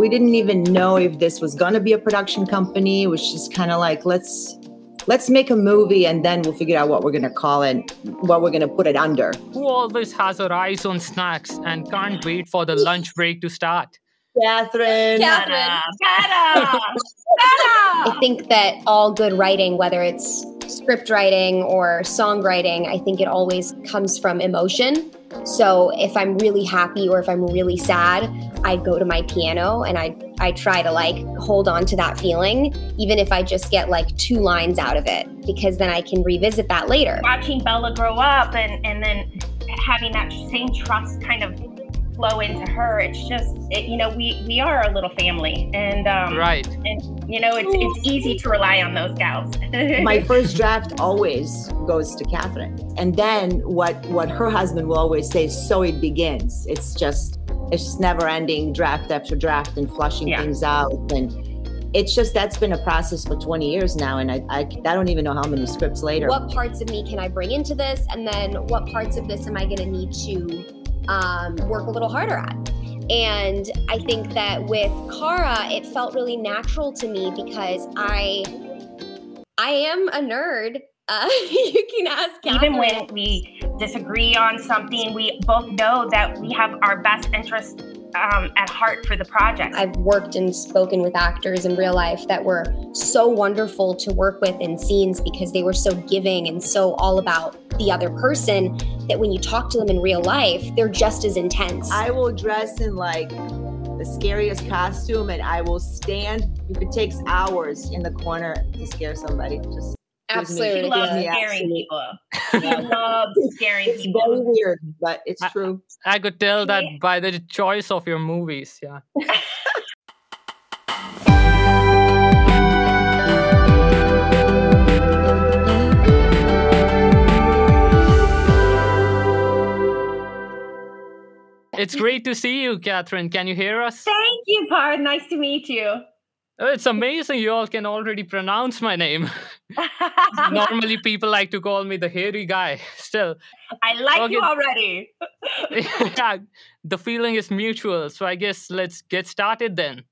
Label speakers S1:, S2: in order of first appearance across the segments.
S1: we didn't even know if this was going to be a production company. It was just kind of like, let's let's make a movie and then we'll figure out what we're going to call it, what we're going to put it under.
S2: Who always has her eyes on snacks and can't wait for the lunch break to start?
S1: Catherine.
S3: Catherine.
S4: I think that all good writing, whether it's script writing or songwriting, I think it always comes from emotion. So if I'm really happy or if I'm really sad, I go to my piano and I I try to like hold on to that feeling, even if I just get like two lines out of it, because then I can revisit that later.
S3: Watching Bella grow up and and then having that same trust kind of flow into her. It's just, it, you know, we we are a little family, and um,
S2: right,
S3: and you know, it's it's easy to rely on those gals.
S1: My first draft always goes to Catherine, and then what what her husband will always say, "So it begins." It's just it's just never ending draft after draft and flushing yeah. things out and it's just that's been a process for 20 years now and I, I, I don't even know how many scripts later
S4: what parts of me can i bring into this and then what parts of this am i going to need to um, work a little harder at. And I think that with Kara, it felt really natural to me because I I am a nerd. Uh, you can ask
S3: Catherine. Even when we disagree on something, we both know that we have our best interest um, at heart for the project.
S4: I've worked and spoken with actors in real life that were so wonderful to work with in scenes because they were so giving and so all about the other person that when you talk to them in real life, they're just as intense.
S1: I will dress in like the scariest costume and I will stand if it takes hours in the corner to scare somebody. Just
S4: Absolutely.
S3: She loves scaring people. She loves scaring
S1: it's
S3: people.
S1: Very weird, but it's true.
S2: I, I could tell that by the choice of your movies. Yeah. It's great to see you, Catherine. Can you hear us?
S3: Thank you, Parth. Nice to meet you.
S2: Oh, it's amazing you all can already pronounce my name. Normally, people like to call me the hairy guy. Still,
S3: I like okay. you already.
S2: yeah, the feeling is mutual. So, I guess let's get started then.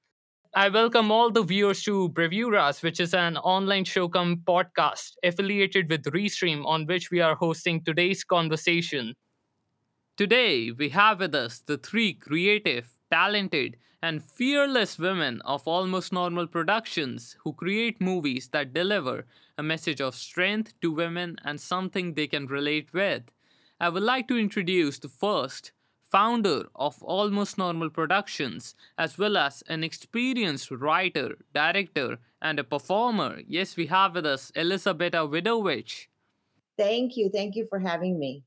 S2: I welcome all the viewers to Brevuras, which is an online show come podcast affiliated with Restream, on which we are hosting today's conversation. Today, we have with us the three creative, talented, and fearless women of Almost Normal Productions who create movies that deliver a message of strength to women and something they can relate with. I would like to introduce the first founder of Almost Normal Productions, as well as an experienced writer, director, and a performer. Yes, we have with us Elisabetta Vidovic.
S1: Thank you. Thank you for having me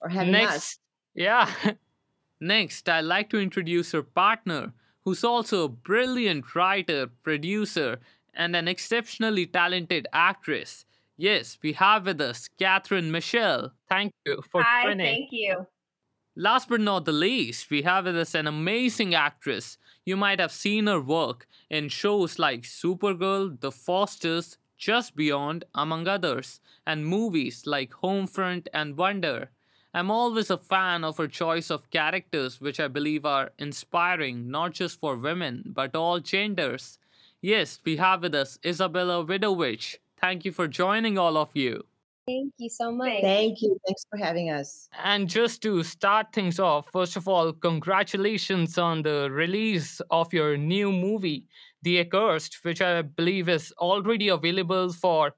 S1: or having
S2: Next,
S1: us.
S2: Yeah. Next, I'd like to introduce her partner, who's also a brilliant writer, producer, and an exceptionally talented actress. Yes, we have with us Catherine Michelle. Thank you for
S3: Hi,
S2: joining.
S3: thank you.
S2: Last but not the least, we have with us an amazing actress. You might have seen her work in shows like Supergirl, The Fosters, Just Beyond, among others, and movies like Homefront and Wonder. I'm always a fan of her choice of characters, which I believe are inspiring not just for women, but all genders. Yes, we have with us Isabella Vidovic. Thank you for joining all of you.
S4: Thank you so much.
S1: Thank you. Thanks for having us.
S2: And just to start things off, first of all, congratulations on the release of your new movie, The Accursed, which I believe is already available for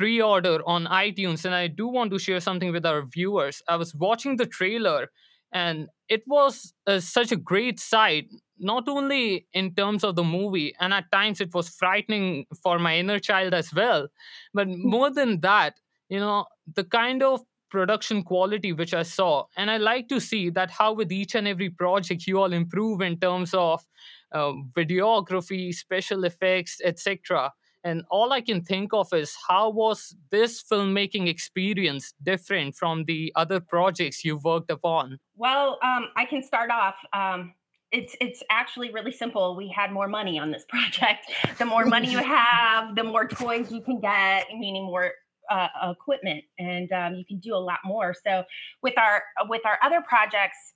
S2: pre-order on iTunes and I do want to share something with our viewers. I was watching the trailer and it was uh, such a great sight not only in terms of the movie and at times it was frightening for my inner child as well but more than that you know the kind of production quality which i saw and i like to see that how with each and every project you all improve in terms of uh, videography special effects etc and all i can think of is how was this filmmaking experience different from the other projects you worked upon?
S3: Well um, i can start off. Um, it's it's actually really simple. We had more money on this project. The more money you have the more toys you can get meaning more uh, equipment and um, you can do a lot more. So with our with our other projects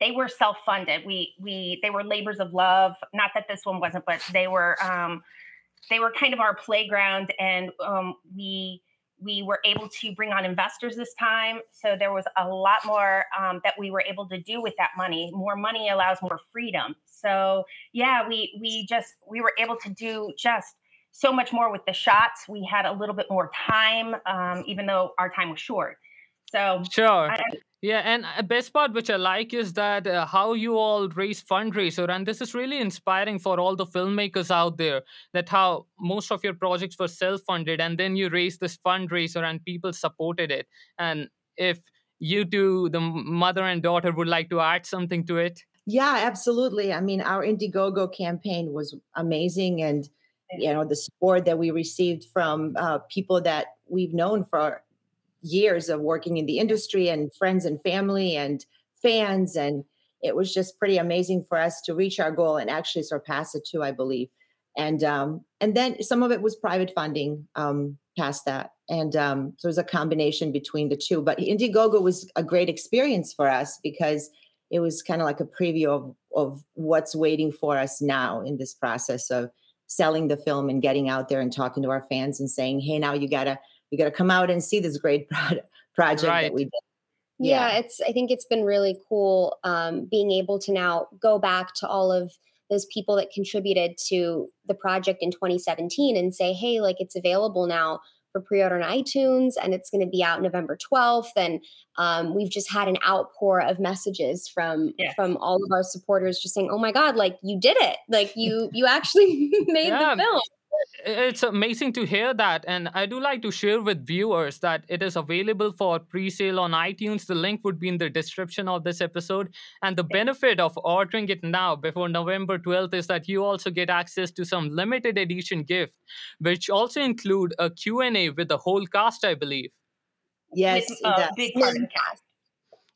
S3: they were self-funded. We we they were labors of love. Not that this one wasn't, but they were um, they were kind of our playground, and um, we we were able to bring on investors this time. So there was a lot more um, that we were able to do with that money. More money allows more freedom. So yeah, we we just we were able to do just so much more with the shots. We had a little bit more time, um, even though our time was short. So
S2: sure. I, yeah, and a best part which I like is that uh, how you all raise fundraiser, and this is really inspiring for all the filmmakers out there. That how most of your projects were self-funded, and then you raise this fundraiser, and people supported it. And if you two, the mother and daughter, would like to add something to it.
S1: Yeah, absolutely. I mean, our Indiegogo campaign was amazing, and you know the support that we received from uh, people that we've known for years of working in the industry and friends and family and fans and it was just pretty amazing for us to reach our goal and actually surpass it too i believe. And um, and then some of it was private funding um, past that. And um, so it was a combination between the two. But indiegogo was a great experience for us because it was kind of like a preview of, of what's waiting for us now in this process of selling the film and getting out there and talking to our fans and saying hey now you gotta you got to come out and see this great project right. that we did.
S4: Yeah. yeah. it's. I think it's been really cool um, being able to now go back to all of those people that contributed to the project in 2017 and say, hey, like it's available now for pre-order on iTunes, and it's going to be out November 12th. And um, we've just had an outpour of messages from yeah. from all of our supporters, just saying, "Oh my God, like you did it! Like you you actually made yeah. the film."
S2: It's amazing to hear that and i do like to share with viewers that it is available for pre-sale on itunes. The link would be in the description of this episode. And the benefit of ordering it now before november 12th is that you also get access to some limited edition gift which also include a q&a with the whole cast i believe.
S1: Yes with, uh, big part of the cast.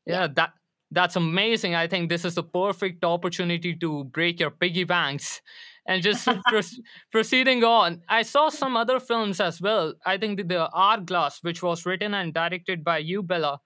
S2: Yeah, yeah. that that's amazing. I think this is the perfect opportunity to break your piggy banks and just pro- proceeding on i saw some other films as well. I think the, the hourglass which was written and directed by you bella.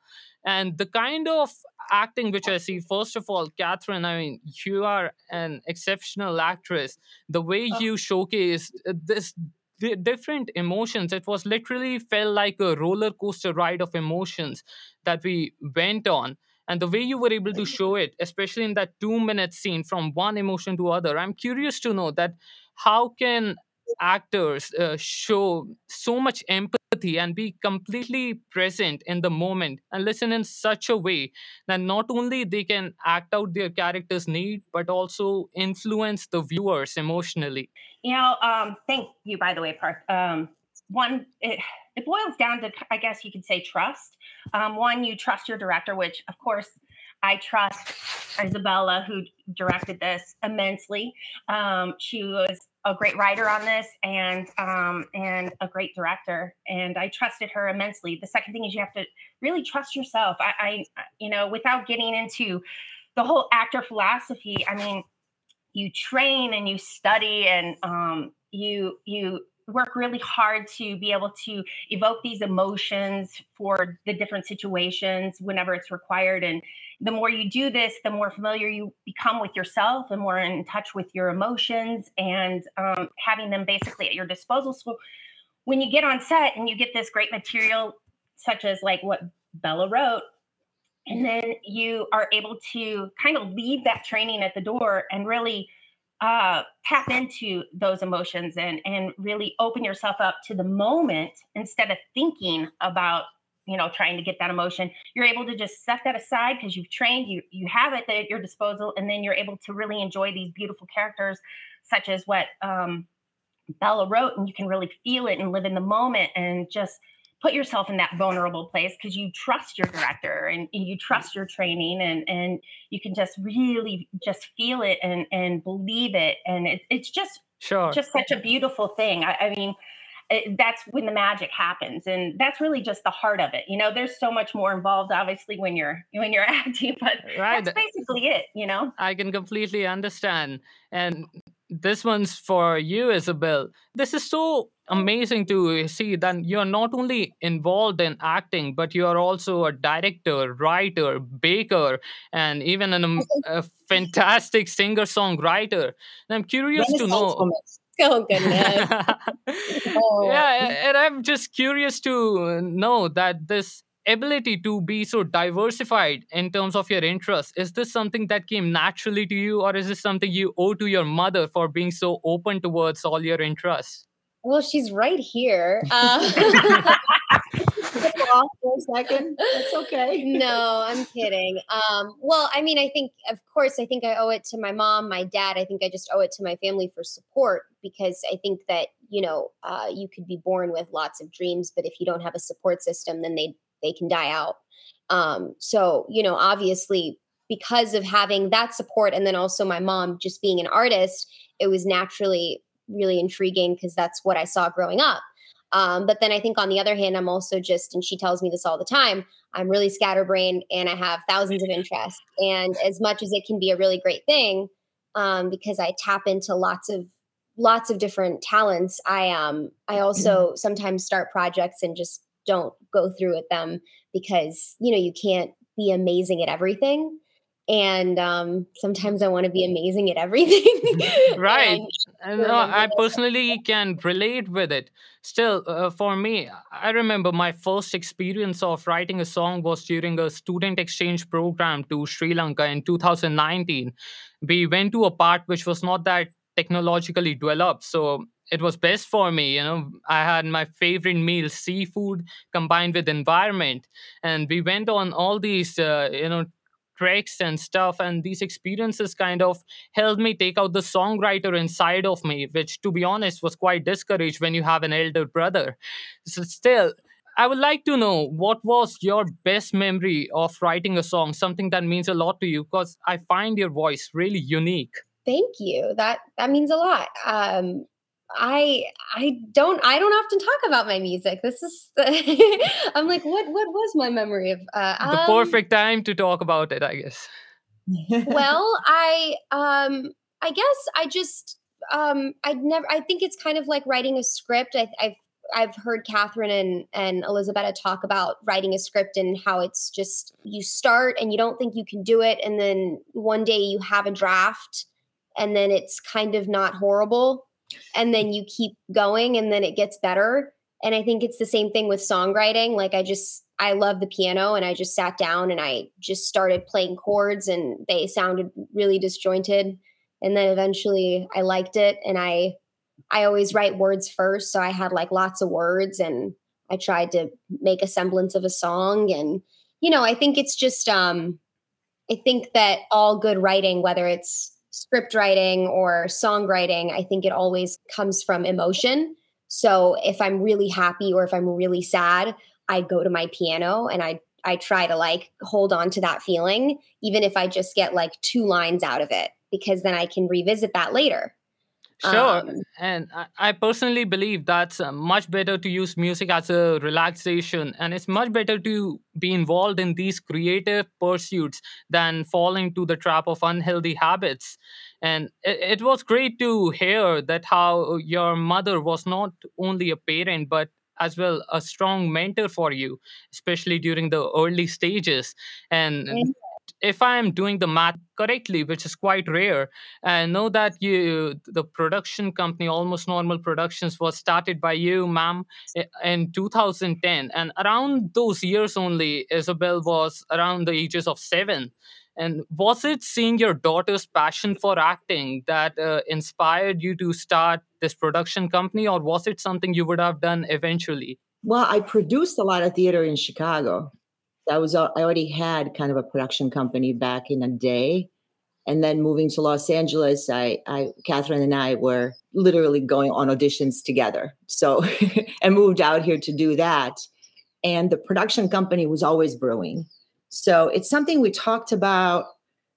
S2: And the kind of acting which i see first of all catherine i mean you are an exceptional actress. The way oh. you showcase uh, this the different emotions. It was literally felt like a roller coaster ride of emotions that we went on and the way you were able to show it especially in that 2 minute scene from one emotion to other i'm curious to know that how can actors uh, show so much empathy and be completely present in the moment and listen in such a way that not only they can act out their character's need but also influence the viewers emotionally?
S3: You know um, thank you by the way parth. Um, one it, it boils down to i guess you could say trust. Um, one you trust your director which of course i trust isabella who directed this immensely. Um, she was a great writer on this and um, and a great director and i trusted her immensely. The second thing is you have to really trust yourself. I, I you know without getting into the whole actor philosophy i mean you train and you study and um, you you work really hard to be able to evoke these emotions for the different situations whenever it's required. And the more you do this the more familiar you become with yourself and more in touch with your emotions and um, having them basically at your disposal. So when you get on set and you get this great material such as like what bella wrote and then you are able to kind of leave that training at the door and really uh, tap into those emotions and and really open yourself up to the moment instead of thinking about you know trying to get that emotion. You're able to just set that aside because you've trained you you have it at your disposal and then you're able to really enjoy these beautiful characters such as what um, bella wrote and you can really feel it and live in the moment and just put yourself in that vulnerable place because you trust your director and, and, you trust your training and and you can just really just feel it and and believe it and it, it's just
S2: sure.
S3: just such a beautiful thing. I, I mean it, that's when the magic happens and that's really just the heart of it you know? There's so much more involved obviously when you're when you're acting but right. that's basically it you know?
S2: I can completely understand and this one's for you, Isabel. This is so amazing to see that you're not only involved in acting, but you're also a director, writer, baker, and even an, um, a fantastic singer songwriter. I'm curious to know.
S4: Oh goodness.
S2: oh. Yeah, and I'm just curious to know that this ability to be so diversified in terms of your interests is this something that came naturally to you or is this something you owe to your mother for being so open towards all your interests?
S4: Well she's right here. Uh,
S1: for a second. That's okay.
S4: No i'm kidding. Um, well i mean i think of course i think i owe it to my mom my dad. I think i just owe it to my family for support because i think that you know uh, you could be born with lots of dreams but if you don't have a support system then they they can die out. Um, so, you know, obviously, because of having that support, and then also my mom just being an artist, it was naturally really intriguing because that's what I saw growing up. Um, but then I think on the other hand, I'm also just, and she tells me this all the time, I'm really scatterbrained and I have thousands of interests. And as much as it can be a really great thing, um, because I tap into lots of lots of different talents, I um I also sometimes start projects and just don't go through with them because you know you can't be amazing at everything and um, sometimes I want to be amazing at everything.
S2: right. and, uh, I personally can relate with it. Still, uh, for me, I remember my first experience of writing a song was during a student exchange program to Sri Lanka in 2019. We went to a part which was not that technologically developed. So it was best for me you know i had my favorite meal seafood combined with environment and we went on all these uh, you know treks and stuff and these experiences kind of helped me take out the songwriter inside of me which to be honest was quite discouraged when you have an elder brother so still I would like to know what was your best memory of writing a song, something that means a lot to you, because I find your voice really unique.
S4: Thank you. That that means a lot. Um, I I don't I don't often talk about my music. This is the, I'm like what what was my memory of
S2: uh, the um, perfect time to talk about it, I guess.
S4: well, I um I guess I just um I never I think it's kind of like writing a script. I, I've I've heard Catherine and and Elizabeth talk about writing a script and how it's just you start and you don't think you can do it, and then one day you have a draft, and then it's kind of not horrible and then you keep going and then it gets better. And i think it's the same thing with songwriting. Like i just i love the piano and i just sat down and i just started playing chords and they sounded really disjointed. And then eventually i liked it and i i always write words first so i had like lots of words and i tried to make a semblance of a song. And you know i think it's just um i think that all good writing whether it's script writing or songwriting, I think it always comes from emotion. So if I'm really happy or if I'm really sad, I go to my piano and I I try to like hold on to that feeling even if I just get like two lines out of it because then I can revisit that later.
S2: Sure. Um, and I personally believe that's uh, much better to use music as a relaxation. And it's much better to be involved in these creative pursuits than fall into the trap of unhealthy habits. And it, it was great to hear that how your mother was not only a parent, but as well a strong mentor for you especially during the early stages and if I am doing the math correctly, which is quite rare, I know that you the production company, Almost Normal Productions, was started by you, ma'am, in 2010, and around those years only, Isabel was around the ages of seven. And was it seeing your daughter's passion for acting that uh, inspired you to start this production company, or was it something you would have done eventually?
S1: Well, I produced a lot of theater in Chicago. I was I already had kind of a production company back in a day, and then moving to Los Angeles, I, I Catherine and I were literally going on auditions together. So, and moved out here to do that, and the production company was always brewing. So it's something we talked about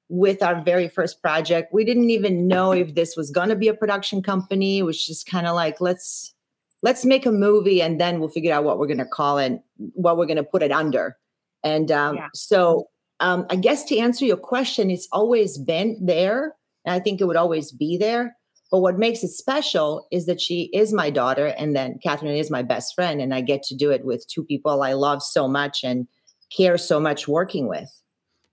S1: with our very first project. We didn't even know if this was going to be a production company. It was just kind of like let's let's make a movie and then we'll figure out what we're going to call it, what we're going to put it under. And um, yeah. so um, I guess to answer your question, it's always been there. And I think it would always be there. But what makes it special is that she is my daughter, and then Catherine is my best friend, and I get to do it with two people I love so much and care so much working with.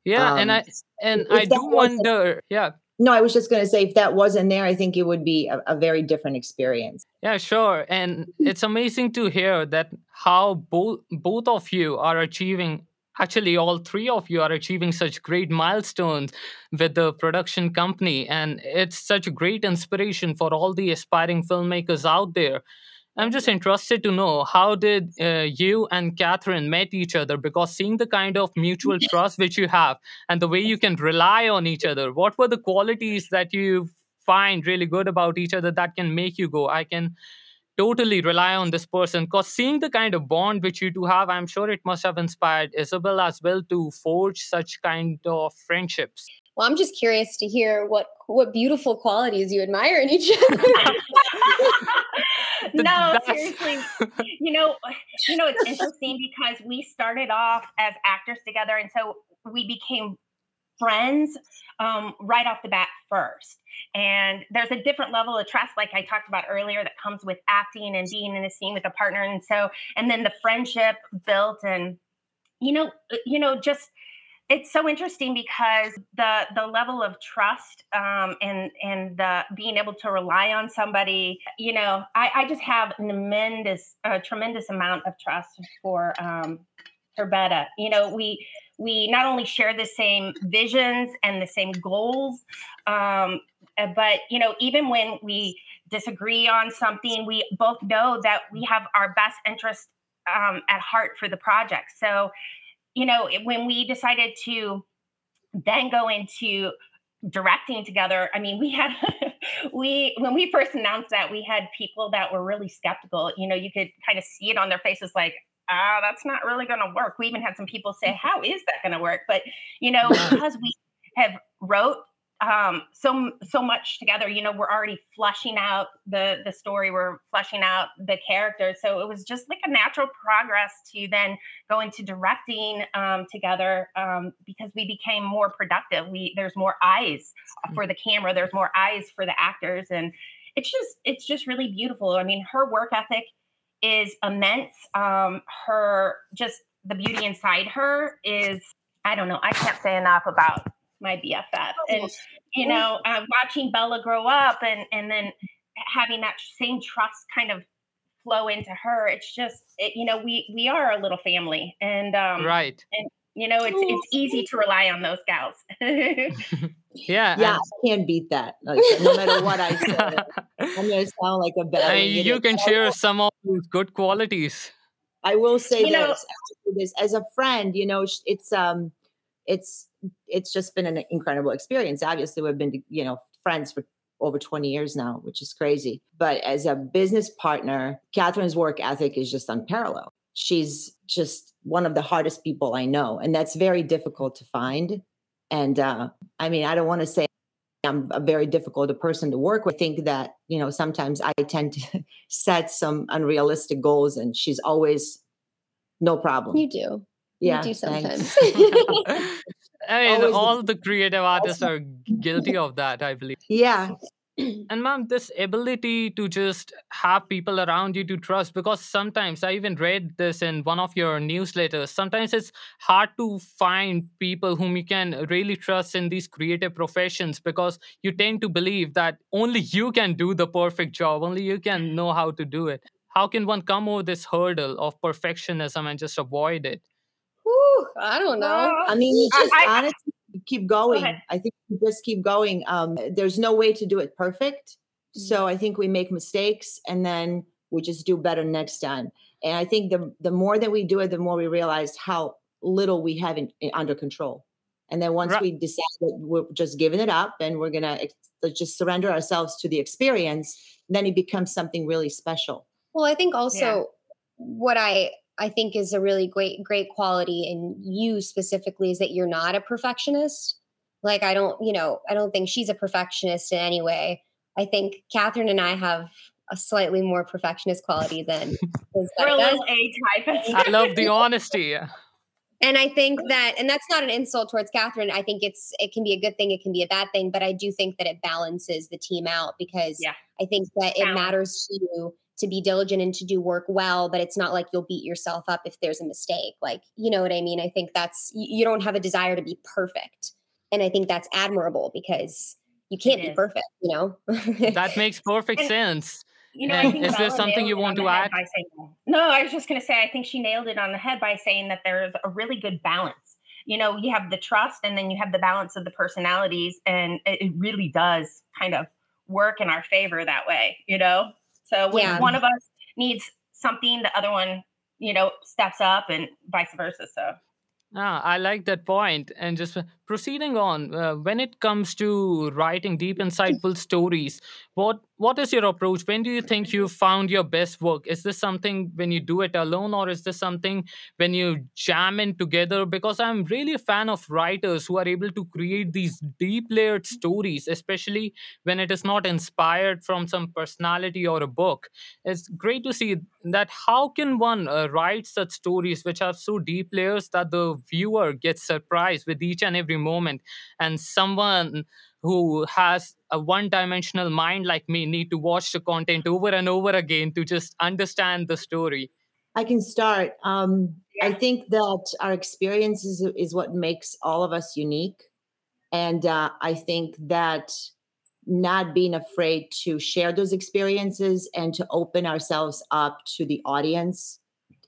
S2: Yeah, um, and I and I do wonder. Yeah.
S1: No, I was just going to say if that wasn't there, I think it would be a, a very different experience.
S2: Yeah, sure. And it's amazing to hear that how both both of you are achieving actually all three of you are achieving such great milestones with the production company and it's such a great inspiration for all the aspiring filmmakers out there. I'm just interested to know how did uh, you and catherine met each other? Because seeing the kind of mutual trust which you have and the way you can rely on each other what were the qualities that you find really good about each other that can make you go? I can totally rely on this person because seeing the kind of bond which you two have i'm sure it must have inspired isabel as well to forge such kind of friendships.
S4: Well i'm just curious to hear what what beautiful qualities you admire in each other.
S3: No seriously. You know you know it's interesting because we started off as actors together and so we became friends um, right off the bat first. And there's a different level of trust, like I talked about earlier, that comes with acting and being in a scene with a partner. And so, and then the friendship built, and you know, uh, you know, just it's so interesting because the the level of trust um, and and the being able to rely on somebody you know i, I just have an tremendous a tremendous amount of trust for um, for Betta. You know, we we not only share the same visions and the same goals, um, uh, but you know, even when we disagree on something, we both know that we have our best interest um, at heart for the project. So, you know, when we decided to then go into directing together i mean we had we when we first announced that we had people that were really skeptical you know you could kind of see it on their faces like ah, that's not really going to work. We even had some people say, mm-hmm. how is that going to work? But, you know, because we have wrote um, so so much together. You know, we're already fleshing out the the story. We're fleshing out the characters. So it was just like a natural progress to then go into directing um, together um, because we became more productive. We there's more eyes for the camera. There's more eyes for the actors, and it's just it's just really beautiful. I mean, her work ethic is immense. Um, her just the beauty inside her is I don't know. I can't say enough about my BFF, and you know, uh, watching Bella grow up and and then having that same trust kind of flow into her. It's just it, you know we we are a little family, and um,
S2: right,
S3: and you know it's it's easy to rely on those gals.
S2: yeah
S1: yeah i can't beat that like, no matter what i say. I'm gonna sound like a better
S2: you can share some of those good qualities.
S1: I will say you this, know, this as a friend you know it's um it's it's just been an incredible experience. Obviously we've been you know friends for over 20 years now which is crazy. But as a business partner catherine's work ethic is just unparalleled. She's just one of the hardest people i know and that's very difficult to find. And uh, I mean, I don't want to say I'm a very difficult person to work with. I think that, you know, sometimes I tend to set some unrealistic goals and she's always no problem.
S4: You do.
S1: Yeah.
S4: You do sometimes.
S2: I mean, always all the creative artists are guilty of that, I believe.
S1: Yeah
S2: and ma'am this ability to just have people around you to trust because sometimes i even read this in one of your newsletters sometimes it's hard to find people whom you can really trust in these creative professions because you tend to believe that only you can do the perfect job only you can know how to do it. How can one come over this hurdle of perfectionism and just avoid it?
S4: Whew, i don't know.
S1: I mean you just I, I, honestly keep going. Go I think we just keep going. Um, there's no way to do it perfect. So mm-hmm. I think we make mistakes and then we just do better next time. And I think the the more that we do it, the more we realize how little we have in, in under control. And then once right. we decide that we're just giving it up and we're gonna just surrender ourselves to the experience, then it becomes something really special.
S4: Well, I think also yeah. what I I think is a really great great quality in you specifically is that you're not a perfectionist. Like I don't, you know, I don't think she's a perfectionist in any way. I think Catherine and I have a slightly more perfectionist quality than
S3: we're a little A type.
S2: I love the honesty.
S4: And I think that, and that's not an insult towards Catherine. I think it's it can be a good thing, it can be a bad thing, but I do think that it balances the team out because yeah. I think that it matters to you to be diligent and to do work well, but it's not like you'll beat yourself up if there's a mistake. Like, you know what I mean? I think that's you don't have a desire to be perfect. And I think that's admirable because you can't be perfect, you know?
S2: that makes perfect sense. You know, is there something you want to add?
S3: Saying, no, I was just going to say, I think she nailed it on the head by saying that there's a really good balance. You know, you have the trust and then you have the balance of the personalities, and it really does kind of work in our favor that way, you know? So when yeah. one of us needs something, the other one, you know, steps up and vice versa. So
S2: Ah, I like that point. And just proceeding on, uh, when it comes to writing deep, insightful stories, what what is your approach? When do you think you found your best work? Is this something when you do it alone, or is this something when you jam in together? Because I'm really a fan of writers who are able to create these deep layered stories, especially when it is not inspired from some personality or a book. It's great to see that how can one uh, write such stories which have so deep layers that the viewer gets surprised with each and every moment. And someone who has a one dimensional mind like me need to watch the content over and over again to just understand the story.
S1: I can start. Um, i think that our experience is, is what makes all of us unique. And uh, i think that not being afraid to share those experiences and to open ourselves up to the audience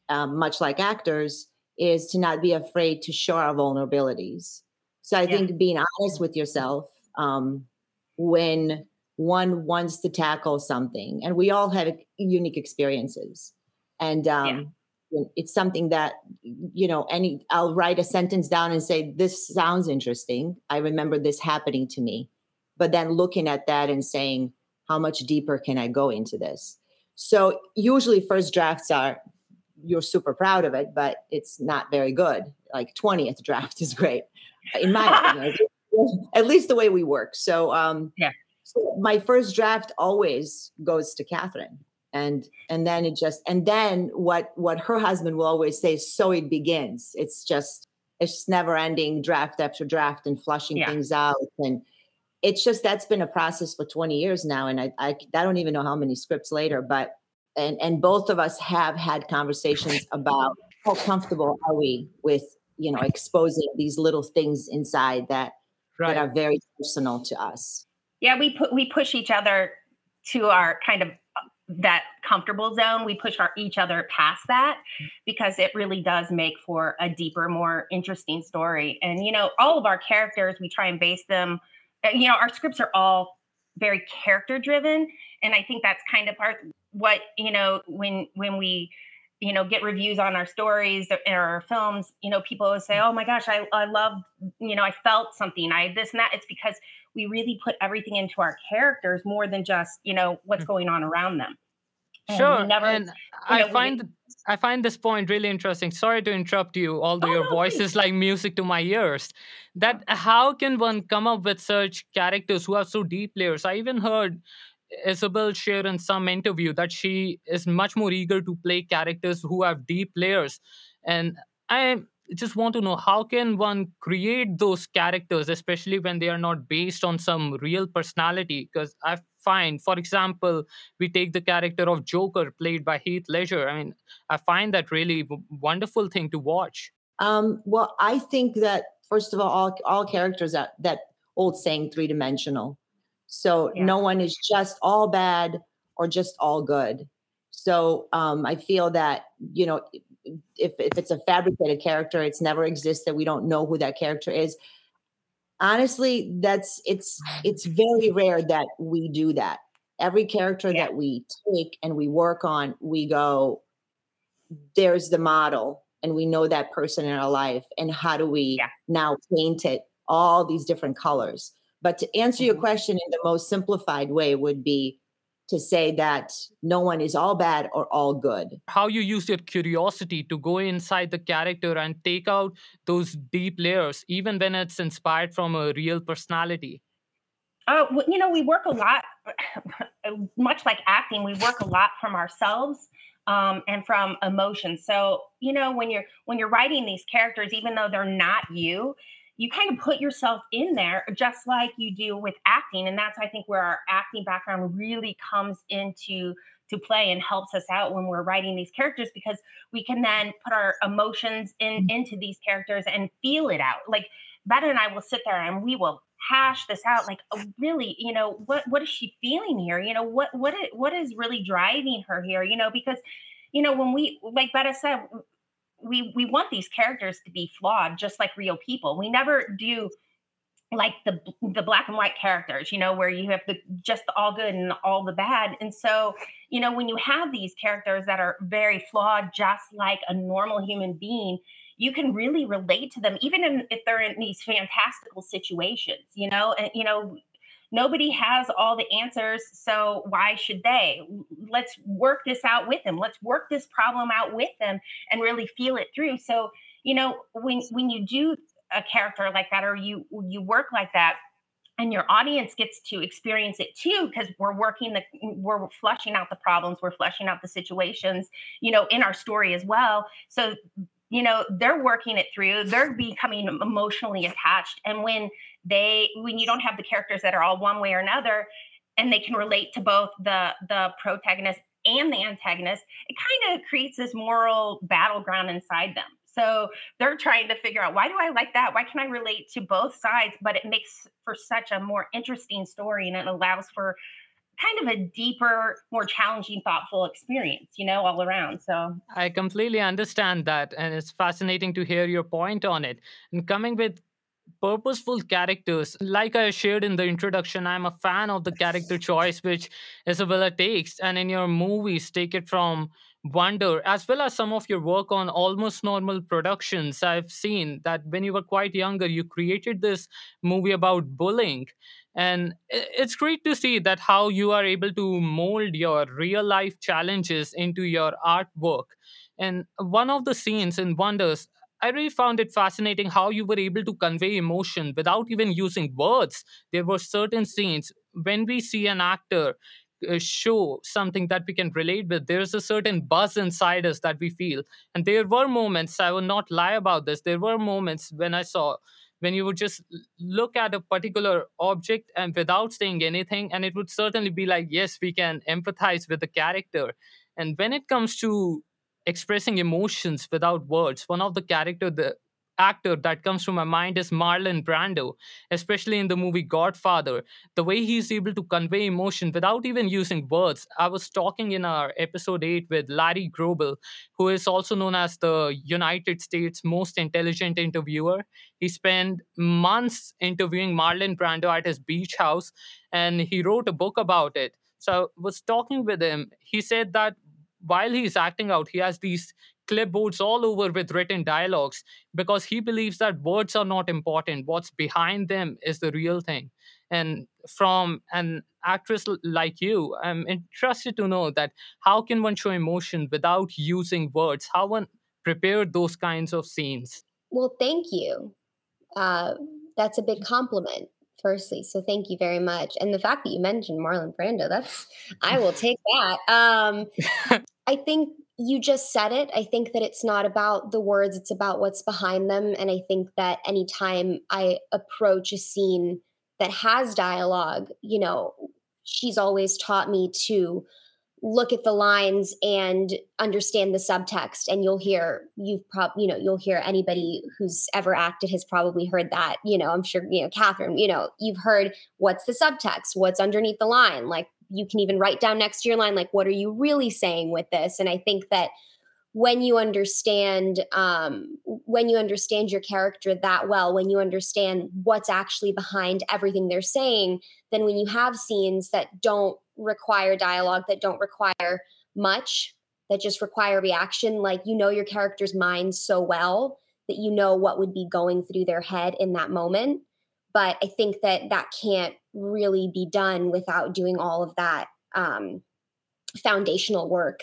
S1: um, much like actors is to not be afraid to show our vulnerabilities so i yeah. think being honest with yourself um, when one wants to tackle something and we all have unique experiences. And um, yeah. it's something that you know any i'll write a sentence down and say this sounds interesting. I remember this happening to me. But then looking at that and saying how much deeper can i go into this? So usually first drafts are you're super proud of it but it's not very good like 20th draft is great in my opinion at least the way we work. So um yeah. So my first draft always goes to Catherine. And and then it just and then what what her husband will always say, so it begins. It's just it's just never ending draft after draft and flushing yeah. things out. And it's just that's been a process for 20 years now. And I, I I don't even know how many scripts later, but and and both of us have had conversations about how comfortable are we with you know exposing these little things inside that right. that are very personal to us.
S3: Yeah, we put we push each other to our kind of that comfortable zone. We push our each other past that because it really does make for a deeper, more interesting story. And you know, all of our characters, we try and base them. Uh, you know, our scripts are all very character driven, and I think that's kind of part what you know when when we you know get reviews on our stories or our films you know people always say mm. oh my gosh i, I love you know i felt something i this and that it's because we really put everything into our characters more than just you know what's mm. going on around them
S2: and sure never, and know, i find we, i find this point really interesting sorry to interrupt you although oh, your voice please. is like music to my ears that how can one come up with such characters who have so deep layers i even heard Isabel shared in some interview that she is much more eager to play characters who have deep layers. And I just want to know how can one create those characters, especially when they are not based on some real personality? Because I find, for example, we take the character of Joker played by Heath Ledger. I mean, I find that really wonderful thing to watch.
S1: Um, well, I think that first of all, all, all characters that old saying three dimensional. So yeah. no one is just all bad or just all good. So um, I feel that you know if if it's a fabricated character, it's never existed. We don't know who that character is. Honestly, that's it's it's very rare that we do that. Every character yeah. that we take and we work on, we go, there's the model, and we know that person in our life, and how do we yeah. now paint it all these different colors? But to answer your mm-hmm. question in the most simplified way would be to say that no one is all bad or all good.
S2: How you use your curiosity to go inside the character and take out those deep layers, even when it's inspired from a real personality.
S3: Uh, you know, we work a lot, much like acting, we work a lot from ourselves um, and from emotion. So you know when you're when you're writing these characters, even though they're not you, you kind of put yourself in there just like you do with acting, and that's I think where our acting background really comes into to play and helps us out when we're writing these characters because we can then put our emotions in mm. into these characters and feel it out. Like Betta and I will sit there and we will hash this out like oh, really you know what what is she feeling here you know what what is, what is really driving her here you know because you know when we like Betta said we we want these characters to be flawed just like real people. We never do like the the black and white characters you know where you have the just all good and all the bad. And so you know when you have these characters that are very flawed just like a normal human being you can really relate to them even in, if they're in these fantastical situations you know? And you know nobody has all the answers so why should they? Let's work this out with them. Let's work this problem out with them and really feel it through. So you know when when you do a character like that or you you work like that and your audience gets to experience it too because we're working the we're flushing out the problems we're flushing out the situations you know in our story as well. So you know they're working it through they're becoming emotionally attached. And when they when you don't have the characters that are all one way or another and they can relate to both the the protagonist and the antagonist it kind of creates this moral battleground inside them so they're trying to figure out why do I like that? Why can I relate to both sides? But it makes for such a more interesting story and it allows for kind of a deeper, more challenging, thoughtful experience, you know, all around. So
S2: I completely understand that. And it's fascinating to hear your point on it. And coming with purposeful characters. Like I shared in the introduction, I'm a fan of the character choice which Isabella takes. And in your movies, take it from Wonder, as well as some of your work on almost normal productions. I've seen that when you were quite younger, you created this movie about bullying. And it's great to see that how you are able to mold your real life challenges into your artwork. And one of the scenes in Wonders, I really found it fascinating how you were able to convey emotion without even using words. There were certain scenes when we see an actor uh, show something that we can relate with there's a certain buzz inside us that we feel and there were moments i will not lie about this there were moments when i saw when you would just look at a particular object and without saying anything and it would certainly be like yes we can empathize with the character and when it comes to expressing emotions without words one of the character the actor that comes to my mind is Marlon Brando, especially in the movie Godfather. The way he's able to convey emotion without even using words. I was talking in our episode 8 with Larry Grobel, who is also known as the United States most intelligent interviewer. He spent months interviewing Marlon Brando at his beach house, and he wrote a book about it. So I was talking with him. He said that while he's acting out, he has these clipboards all over with written dialogues because he believes that words are not important. What's behind them is the real thing. And from an actress like you, I'm interested to know that how can one show emotion without using words? How one prepare those kinds of scenes?
S4: Well, thank you. Uh, that's a big compliment firstly. So thank you very much. And the fact that you mentioned Marlon Brando, that's I will take that. Um, I think you just said it. I think that it's not about the words, it's about what's behind them. And I think that anytime I approach a scene that has dialogue, you know, she's always taught me to look at the lines and understand the subtext and you'll hear you've probably you know you'll hear anybody who's ever acted has probably heard that you know i'm sure you know catherine you know you've heard what's the subtext what's underneath the line like you can even write down next to your line like what are you really saying with this? And i think that when you understand um, when you understand your character that well when you understand what's actually behind everything they're saying then when you have scenes that don't require dialogue that don't require much that just require reaction. Like you know your character's mind so well that you know what would be going through their head in that moment. But i think that that can't really be done without doing all of that um, foundational work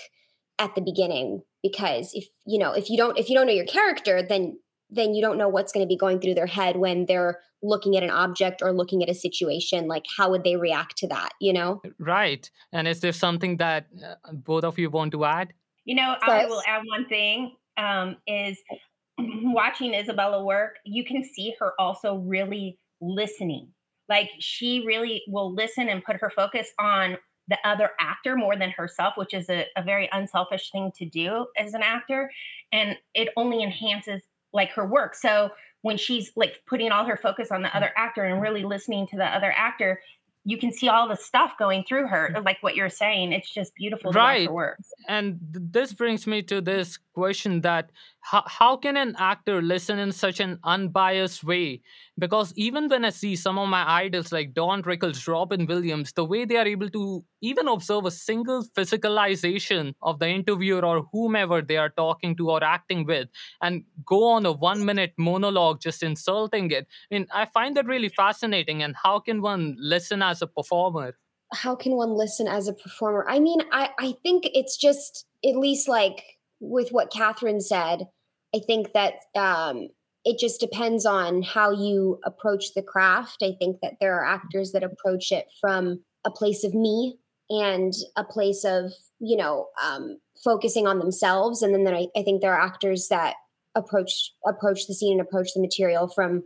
S4: at the beginning. Because if you know if you don't if you don't know your character then then you don't know what's going to be going through their head when they're looking at an object or looking at a situation like how would they react to that you know
S2: right and is there something that uh, both of you want to add
S3: You know, I will add one thing um, is watching Isabella work, you can see her also really listening. Like she really will listen and put her focus on the other actor more than herself, which is a, a very unselfish thing to do as an actor. And it only enhances like her work. So when she's like putting all her focus on the other actor and really listening to the other actor, you can see all the stuff going through her mm. like what you're saying. It's just beautiful right.
S2: and this brings me to this question that how, how can an actor listen in such an unbiased way? Because even when i see some of my idols like don rickles robin williams the way they are able to even observe a single physicalization of the interviewer or whomever they are talking to or acting with and go on a one minute monologue just insulting it. I mean i find that really fascinating and how can one listen as a performer?
S4: How can one listen as a performer? I mean i i think it's just at least like with what Catherine said, I think that um, it just depends on how you approach the craft. I think that there are actors that approach it from a place of me and a place of, you know, um, focusing on themselves. And then, then I, I think there are actors that approach approach the scene and approach the material from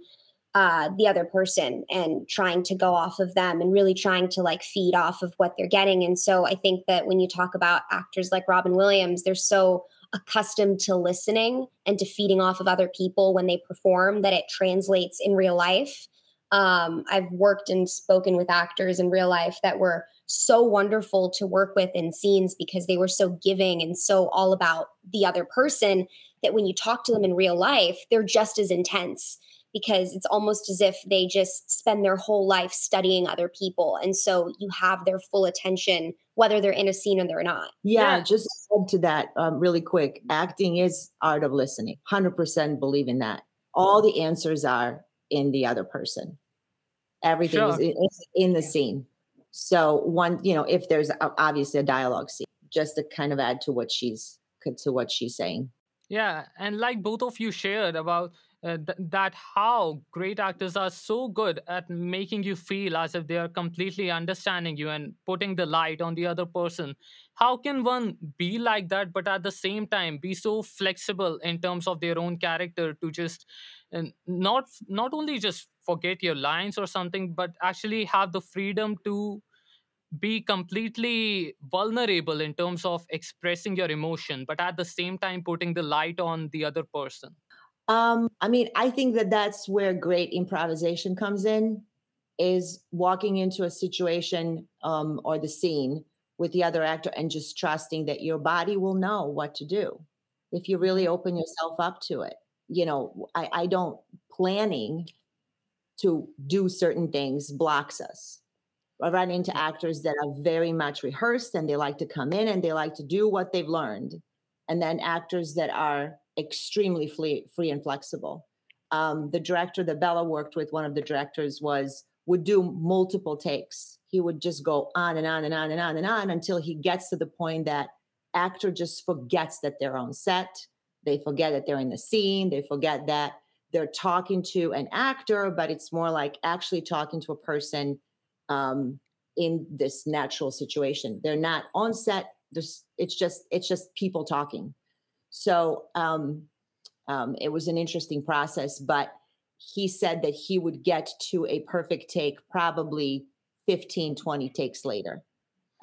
S4: uh, the other person and trying to go off of them and really trying to like feed off of what they're getting. And so I think that when you talk about actors like Robin Williams, they're so accustomed to listening and to feeding off of other people when they perform that it translates in real life. Um, I've worked and spoken with actors in real life that were so wonderful to work with in scenes because they were so giving and so all about the other person that when you talk to them in real life, they're just as intense because it's almost as if they just spend their whole life studying other people. And so you have their full attention, whether they're in a scene or they're not.
S1: Yeah, yeah. just add to that um, really quick. Acting is art of listening. 100% believe in that. All the answers are in the other person. Everything sure. is in, the scene. So one, you know, if there's obviously a dialogue scene, just to kind of add to what she's to what she's saying.
S2: Yeah, and like both of you shared about uh, th- that how great actors are so good at making you feel as if they are completely understanding you and putting the light on the other person how can one be like that but at the same time be so flexible in terms of their own character to just and not not only just forget your lines or something but actually have the freedom to be completely vulnerable in terms of expressing your emotion but at the same time putting the light on the other person
S1: um, I mean, I think that that's where great improvisation comes in, is walking into a situation um, or the scene with the other actor and just trusting that your body will know what to do if you really mm-hmm. open yourself up to it. You know, I, I don't planning to do certain things blocks us. I run into actors that are very much rehearsed and they like to come in and they like to do what they've learned. And then actors that are extremely free, free and flexible. Um, the director that Bella worked with, one of the directors, was would do multiple takes. He would just go on and on and on and on and on until he gets to the point that actor just forgets that they're on set. They forget that they're in the scene. They forget that they're talking to an actor, but it's more like actually talking to a person um, in this natural situation. They're not on set. There's, it's just it's just people talking. So um, um, it was an interesting process, but he said that he would get to a perfect take probably 15, 20 takes later.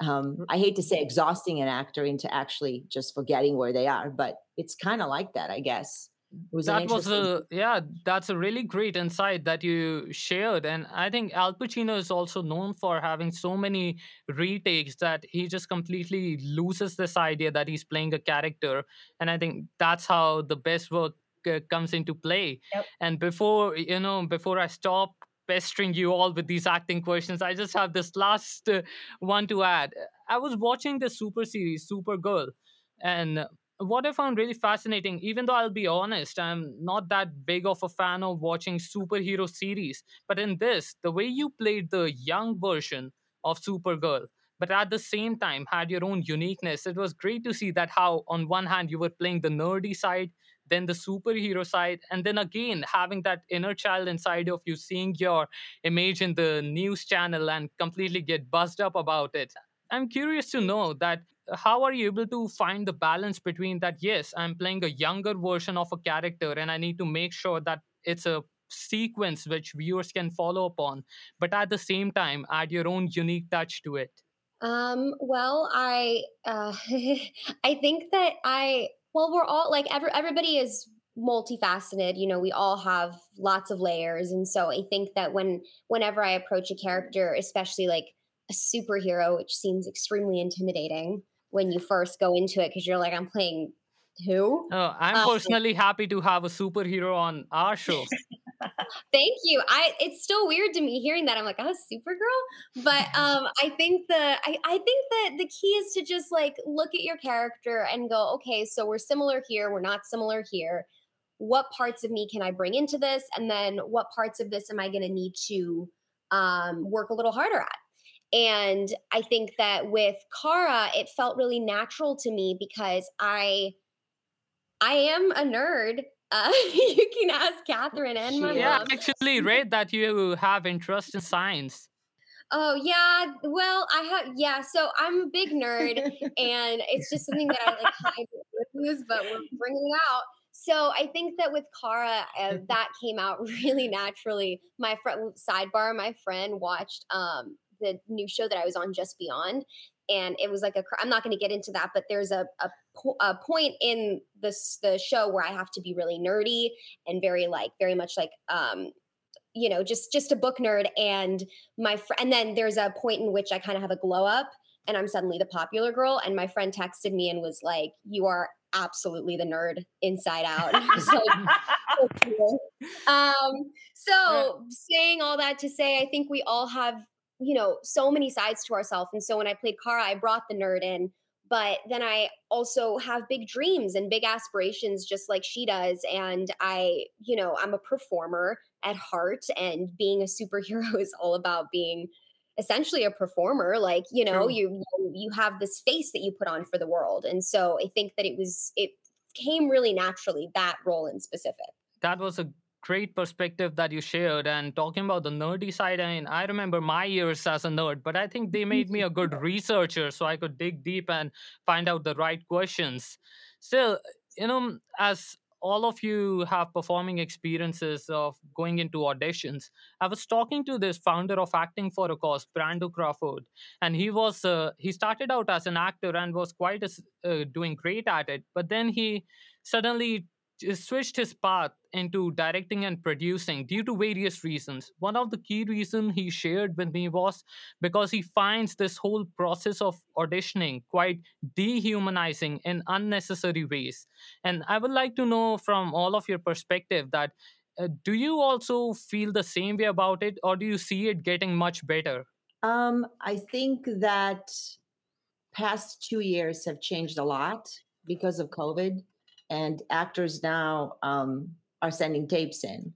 S1: Um, I hate to say exhausting an actor into actually just forgetting where they are, but it's kind of like that, I guess
S2: was that was a yeah that's a really great insight that you shared and i think al pacino is also known for having so many retakes that he just completely loses this idea that he's playing a character and i think that's how the best work uh, comes into play yep. and before you know before i stop pestering you all with these acting questions i just have this last uh, one to add i was watching the super series supergirl and what I found really fascinating, even though I'll be honest, I'm not that big of a fan of watching superhero series, but in this, the way you played the young version of Supergirl, but at the same time had your own uniqueness, it was great to see that how, on one hand, you were playing the nerdy side, then the superhero side, and then again having that inner child inside of you, seeing your image in the news channel and completely get buzzed up about it. I'm curious to know that how are you able to find the balance between that yes i'm playing a younger version of a character and i need to make sure that it's a sequence which viewers can follow upon but at the same time add your own unique touch to it?
S4: Um well i uh i think that i well we're all like every, everybody is multifaceted you know we all have lots of layers and so i think that when whenever i approach a character especially like a superhero which seems extremely intimidating when you first go into it because you're like, I'm playing who?
S2: Oh, I'm um, personally happy to have a superhero on our show.
S4: Thank you. I it's still weird to me hearing that. I'm like, oh, Supergirl. But um I think the I, I think that the key is to just like look at your character and go, okay, so we're similar here, we're not similar here. What parts of me can I bring into this? And then what parts of this am I gonna need to um work a little harder at? And I think that with Kara, it felt really natural to me because I I am a nerd. Uh, you can ask Catherine and my
S2: yeah,
S4: mom.
S2: actually read that you have interest in science.
S4: Oh yeah, well I have yeah. So I'm a big nerd, and it's just something that I like hide with but we're bringing it out. So I think that with Kara, uh, that came out really naturally. My friend sidebar, my friend watched um the new show that I was on, Just Beyond, and it was like a. I'm not going to get into that, but there's a, a a point in this the show where I have to be really nerdy and very like very much like um you know just just a book nerd and my friend and then there's a point in which I kind of have a glow up and I'm suddenly the popular girl and my friend texted me and was like you are absolutely the nerd inside out. like, um, so saying all that to say, I think we all have you know, so many sides to ourselves. And so when I played Kara, I brought the nerd in, but then I also have big dreams and big aspirations, just like she does. And I, you know, I'm a performer at heart, and being a superhero is all about being essentially a performer like you know you you have this face that you put on for the world and so i think that it was it came really naturally that role in specific
S2: that was a great perspective that you shared and talking about the nerdy side I mean I remember my years as a nerd but I think they made me a good researcher so I could dig deep and find out the right questions. Still you know as all of you have performing experiences of going into auditions i was talking to this founder of acting for a cause brando crawford and he was uh, he started out as an actor and was quite a, uh, doing great at it but then he suddenly switched his path into directing and producing due to various reasons. One of the key reasons he shared with me was because he finds this whole process of auditioning quite dehumanizing in unnecessary ways. And I would like to know from all of your perspective that uh, do you also feel the same way about it or do you see it getting much better?
S1: Um, I think that past two years have changed a lot because of COVID and actors now um, are sending tapes in.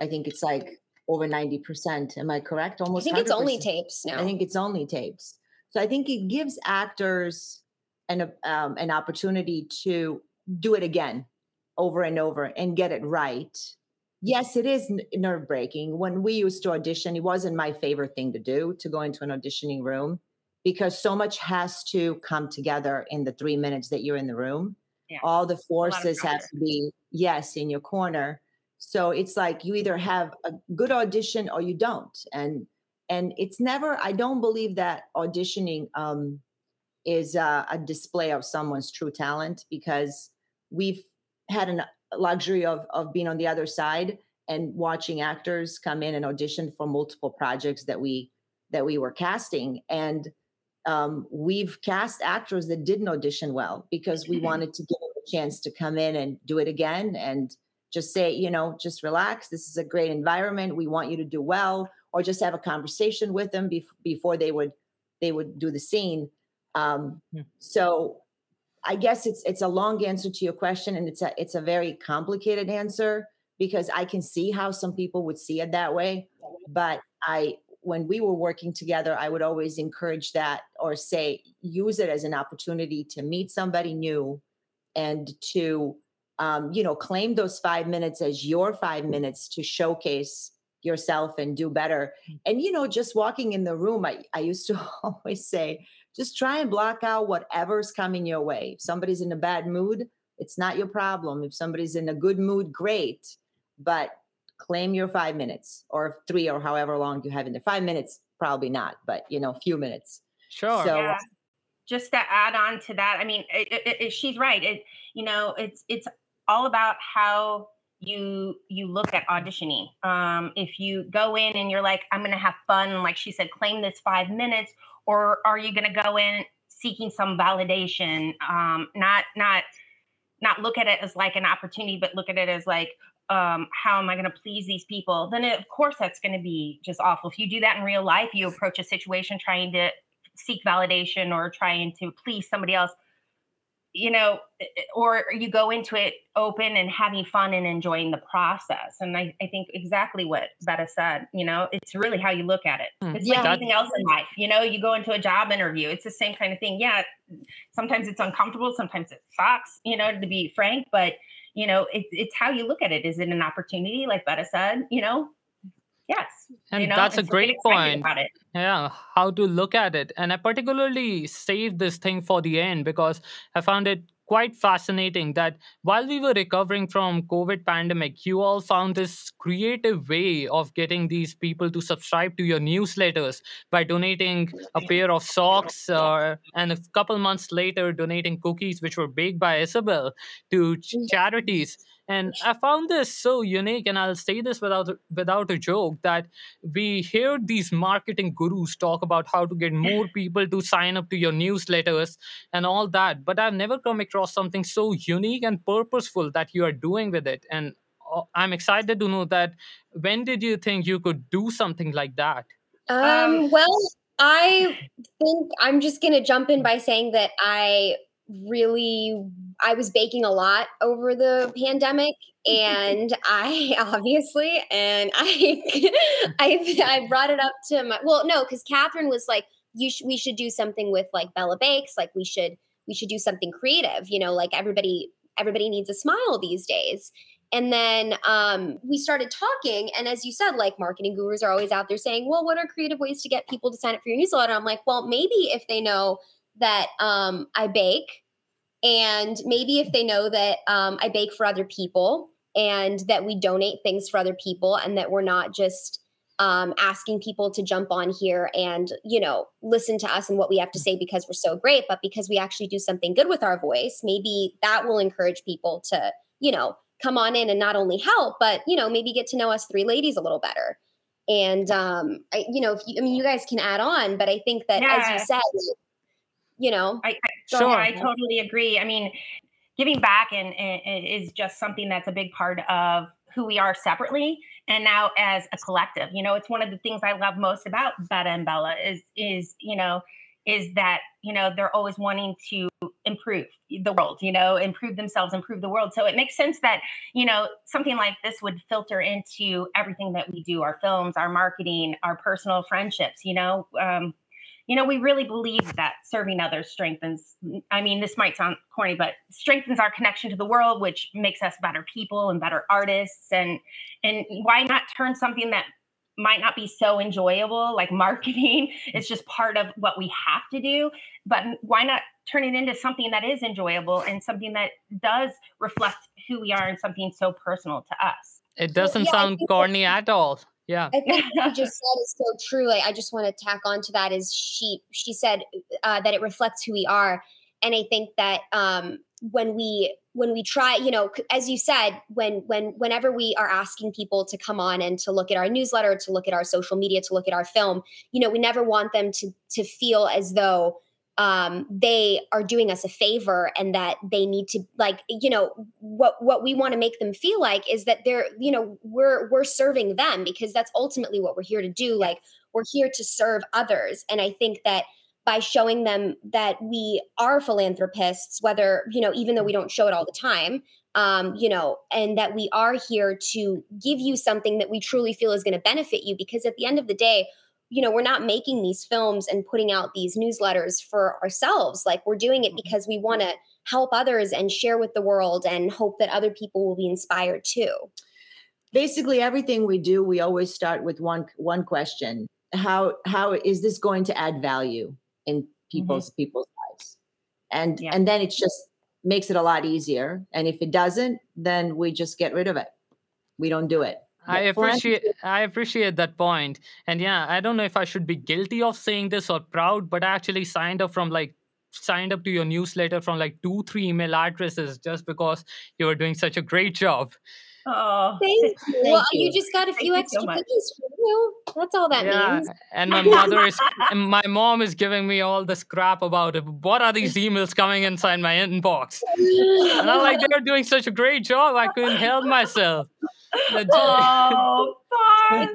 S1: I think it's like over 90%. Am I correct? Almost
S4: I think 100%. it's only tapes now.
S1: I think it's only tapes. So I think it gives actors an, um, an opportunity to do it again over and over and get it right. Yes, it is nerve breaking. When we used to audition, it wasn't my favorite thing to do to go into an auditioning room because so much has to come together in the three minutes that you're in the room yeah. all the forces have to be yes in your corner so it's like you either have a good audition or you don't and and it's never i don't believe that auditioning um is a, a display of someone's true talent because we've had a luxury of of being on the other side and watching actors come in and audition for multiple projects that we that we were casting and um, we've cast actors that didn't audition well because we mm-hmm. wanted to give them a chance to come in and do it again and just say, you know, just relax. This is a great environment. We want you to do well, or just have a conversation with them bef- before they would they would do the scene. Um, hmm. So, I guess it's it's a long answer to your question, and it's a it's a very complicated answer because I can see how some people would see it that way, but I when we were working together, I would always encourage that or say, use it as an opportunity to meet somebody new and to, um, you know, claim those five minutes as your five minutes to showcase yourself and do better. Mm. And, you know, just walking in the room, I, I used to always say, just try and block out whatever's coming your way. If somebody's in a bad mood, it's not your problem. If somebody's in a good mood, great. But claim your five minutes or three or however long you have in there. Five minutes, probably not, but you know, a few minutes.
S2: Sure.
S1: So
S3: Yeah. just to add on to that, I mean, it, it, it, she's right. It, you know, it's it's all about how you you look at auditioning. Um, if you go in and you're like, I'm going to have fun, like she said, claim this five minutes, or are you going to go in seeking some validation? Um, not not not look at it as like an opportunity, but look at it as like, um, how am I going to please these people? Then it, of course that's going to be just awful. If you do that in real life, you approach a situation trying to seek validation or trying to please somebody else you know or you go into it open and having fun and enjoying the process and i, I think exactly what Betta said you know it's really how you look at it
S2: Hmm.
S3: it's
S1: Yeah.
S3: like anything else in life you know you go into a job interview it's the same kind of thing yeah sometimes it's uncomfortable sometimes it sucks you know to be frank but you know it, it's how you look at it is it an opportunity like Betta said you know yes
S2: And
S3: you know
S2: that's a
S3: and so
S2: great point.
S3: about it
S2: Yeah, how to look at it. And I particularly saved this thing for the end because I found it quite fascinating that while we were recovering from COVID pandemic, you all found this creative way of getting these people to subscribe to your newsletters by donating a pair of socks uh, and a couple months later donating cookies which were baked by Isabel to ch- charities. And I found this so unique, and I'll say this without without a joke that we hear these marketing gurus talk about how to get more people to sign up to your newsletters and all that but i've never come across something so unique and purposeful that you are doing with it. And uh, i'm excited to know that when did you think you could do something like that?
S4: Um,
S3: Um,
S4: well, I think I'm just going to jump in by saying that I really I was baking a lot over the pandemic and I obviously and I I I brought it up to my well no cuz Catherine was like you sh- we should do something with like Bella Bakes like we should we should do something creative you know like everybody everybody needs a smile these days and then um, we started talking. And as you said, like marketing gurus are always out there saying, well, what are creative ways to get people to sign up for your newsletter? I'm like, well, maybe if they know that um, I bake, and maybe if they know that um, I bake for other people and that we donate things for other people and that we're not just um, asking people to jump on here and you know listen to us and what we have to say because we're so great but because we actually do something good with our voice maybe that will encourage people to you know come on in and not only help, but you know, maybe get to know us three ladies a little better. And um, I, you know, if you, I mean, you guys can add on, but I think that as you said, you know,
S3: I, I,
S2: Sure.
S3: yeah, I totally agree. I mean, giving back and, and is just something that's a big part of who we are separately and now as a collective. You know, it's one of the things I love most about Betta and Bella is is you know is that you know they're always wanting to improve the world you know improve themselves improve the world so it makes sense that you know something like this would filter into everything that we do our films our marketing our personal friendships you know um, you know we really believe that serving others strengthens i mean this might sound corny but strengthens our connection to the world which makes us better people and better artists. And and why not turn something that might not be so enjoyable like marketing it's just part of what we have to do. But why not turn it into something that is enjoyable and something that does reflect who we are and something so personal to us?
S2: It doesn't
S4: yeah,
S2: sound corny at all yeah
S4: I think what you just said is so true. Like, I just want to tack on to that is she she said uh, that it reflects who we are, and I think that um, when we when we try, you know, as you said, when when whenever we are asking people to come on and to look at our newsletter, to look at our social media, to look at our film, you know, we never want them to to feel as though um, they are doing us a favor and that they need to like you know what what we want to make them feel like is that they're you know we're we're serving them because that's ultimately what we're here to do. Like we're here to serve others. And i think that by showing them that we are philanthropists whether you know even though we don't show it all the time um, you know and that we are here to give you something that we truly feel is going to benefit you because at the end of the day you know we're not making these films and putting out these newsletters for ourselves like we're doing it because we want to help others and share with the world and hope that other people will be inspired too.
S1: Basically everything we do we always start with one one question. How how is this going to add value in people's mm-hmm. people's lives? And yeah. and then it just makes it a lot easier. And if it doesn't then we just get rid of it. We don't do it
S2: I appreciate I appreciate that point. And yeah, I don't know if I should be guilty of saying this or proud, but I actually signed up from like signed up to your newsletter from like two, three email addresses just because you were doing such a great job.
S3: Oh,
S4: thank you. well, you. you. just got a few extra so cookies for you. That's all that yeah. means.
S2: And my mother is, and my mom is giving me all this crap about it. What are these emails coming inside my inbox? And I'm like, they're doing such a great job. I couldn't help myself.
S3: Oh, fun.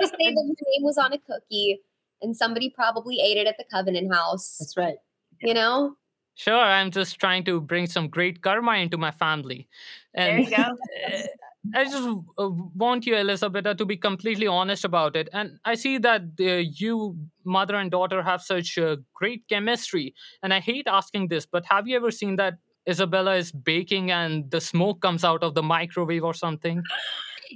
S4: just say that your name was on a cookie, and somebody probably ate it at the Covenant House.
S1: That's right.
S4: You know.
S2: Sure, I'm just trying to bring some great karma into my family.
S3: And there you go.
S2: I just uh, want you, Elizabeth, to be completely honest about it. And I see that uh, you, mother and daughter, have such uh, great chemistry. And I hate asking this, but have you ever seen that Isabella is baking and the smoke comes out of the microwave or something?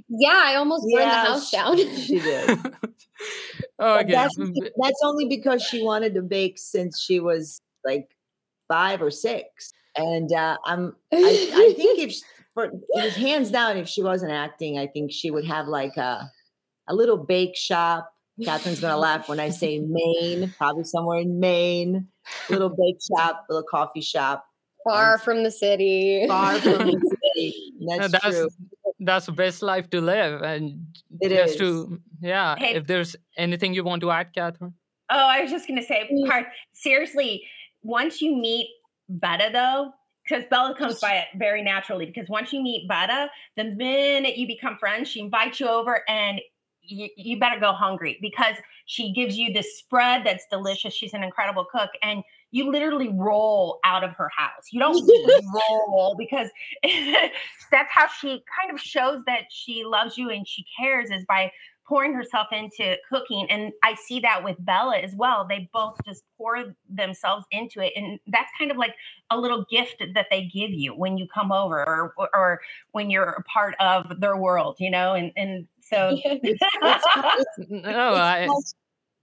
S4: Yeah, I almost burned yeah, the house down.
S1: She did.
S2: oh, okay.
S1: that's, that's only because she wanted to bake since she was like five or six. And uh, I'm, I, I think if for it was hands down, if she wasn't acting, I think she would have like a, a little bake shop. Catherine's gonna laugh when I say Maine, probably somewhere in Maine. Little bake shop, little coffee shop.
S4: Far and from the city.
S1: Far from the city. That's, that's true.
S2: That's the best life to live. And
S1: it
S2: just
S1: is.
S2: to yeah. Hey. If there's anything you want to add, Catherine.
S3: Oh, I was just gonna say, mm. part seriously, once you meet Betta, though, because Bella comes by it very naturally. Because once you meet Betta, the minute you become friends, she invites you over and you, you better go hungry because she gives you this spread that's delicious. She's an incredible cook. And you literally roll out of her house. You don't roll because that's how she kind of shows that she loves you and she cares is by pouring herself into cooking. And i see that with bella as well. They both just pour themselves into it. And that's kind of like a little gift that they give you when you come over or or when you're a part of their world you know? And and so it's,
S1: it's, no, I,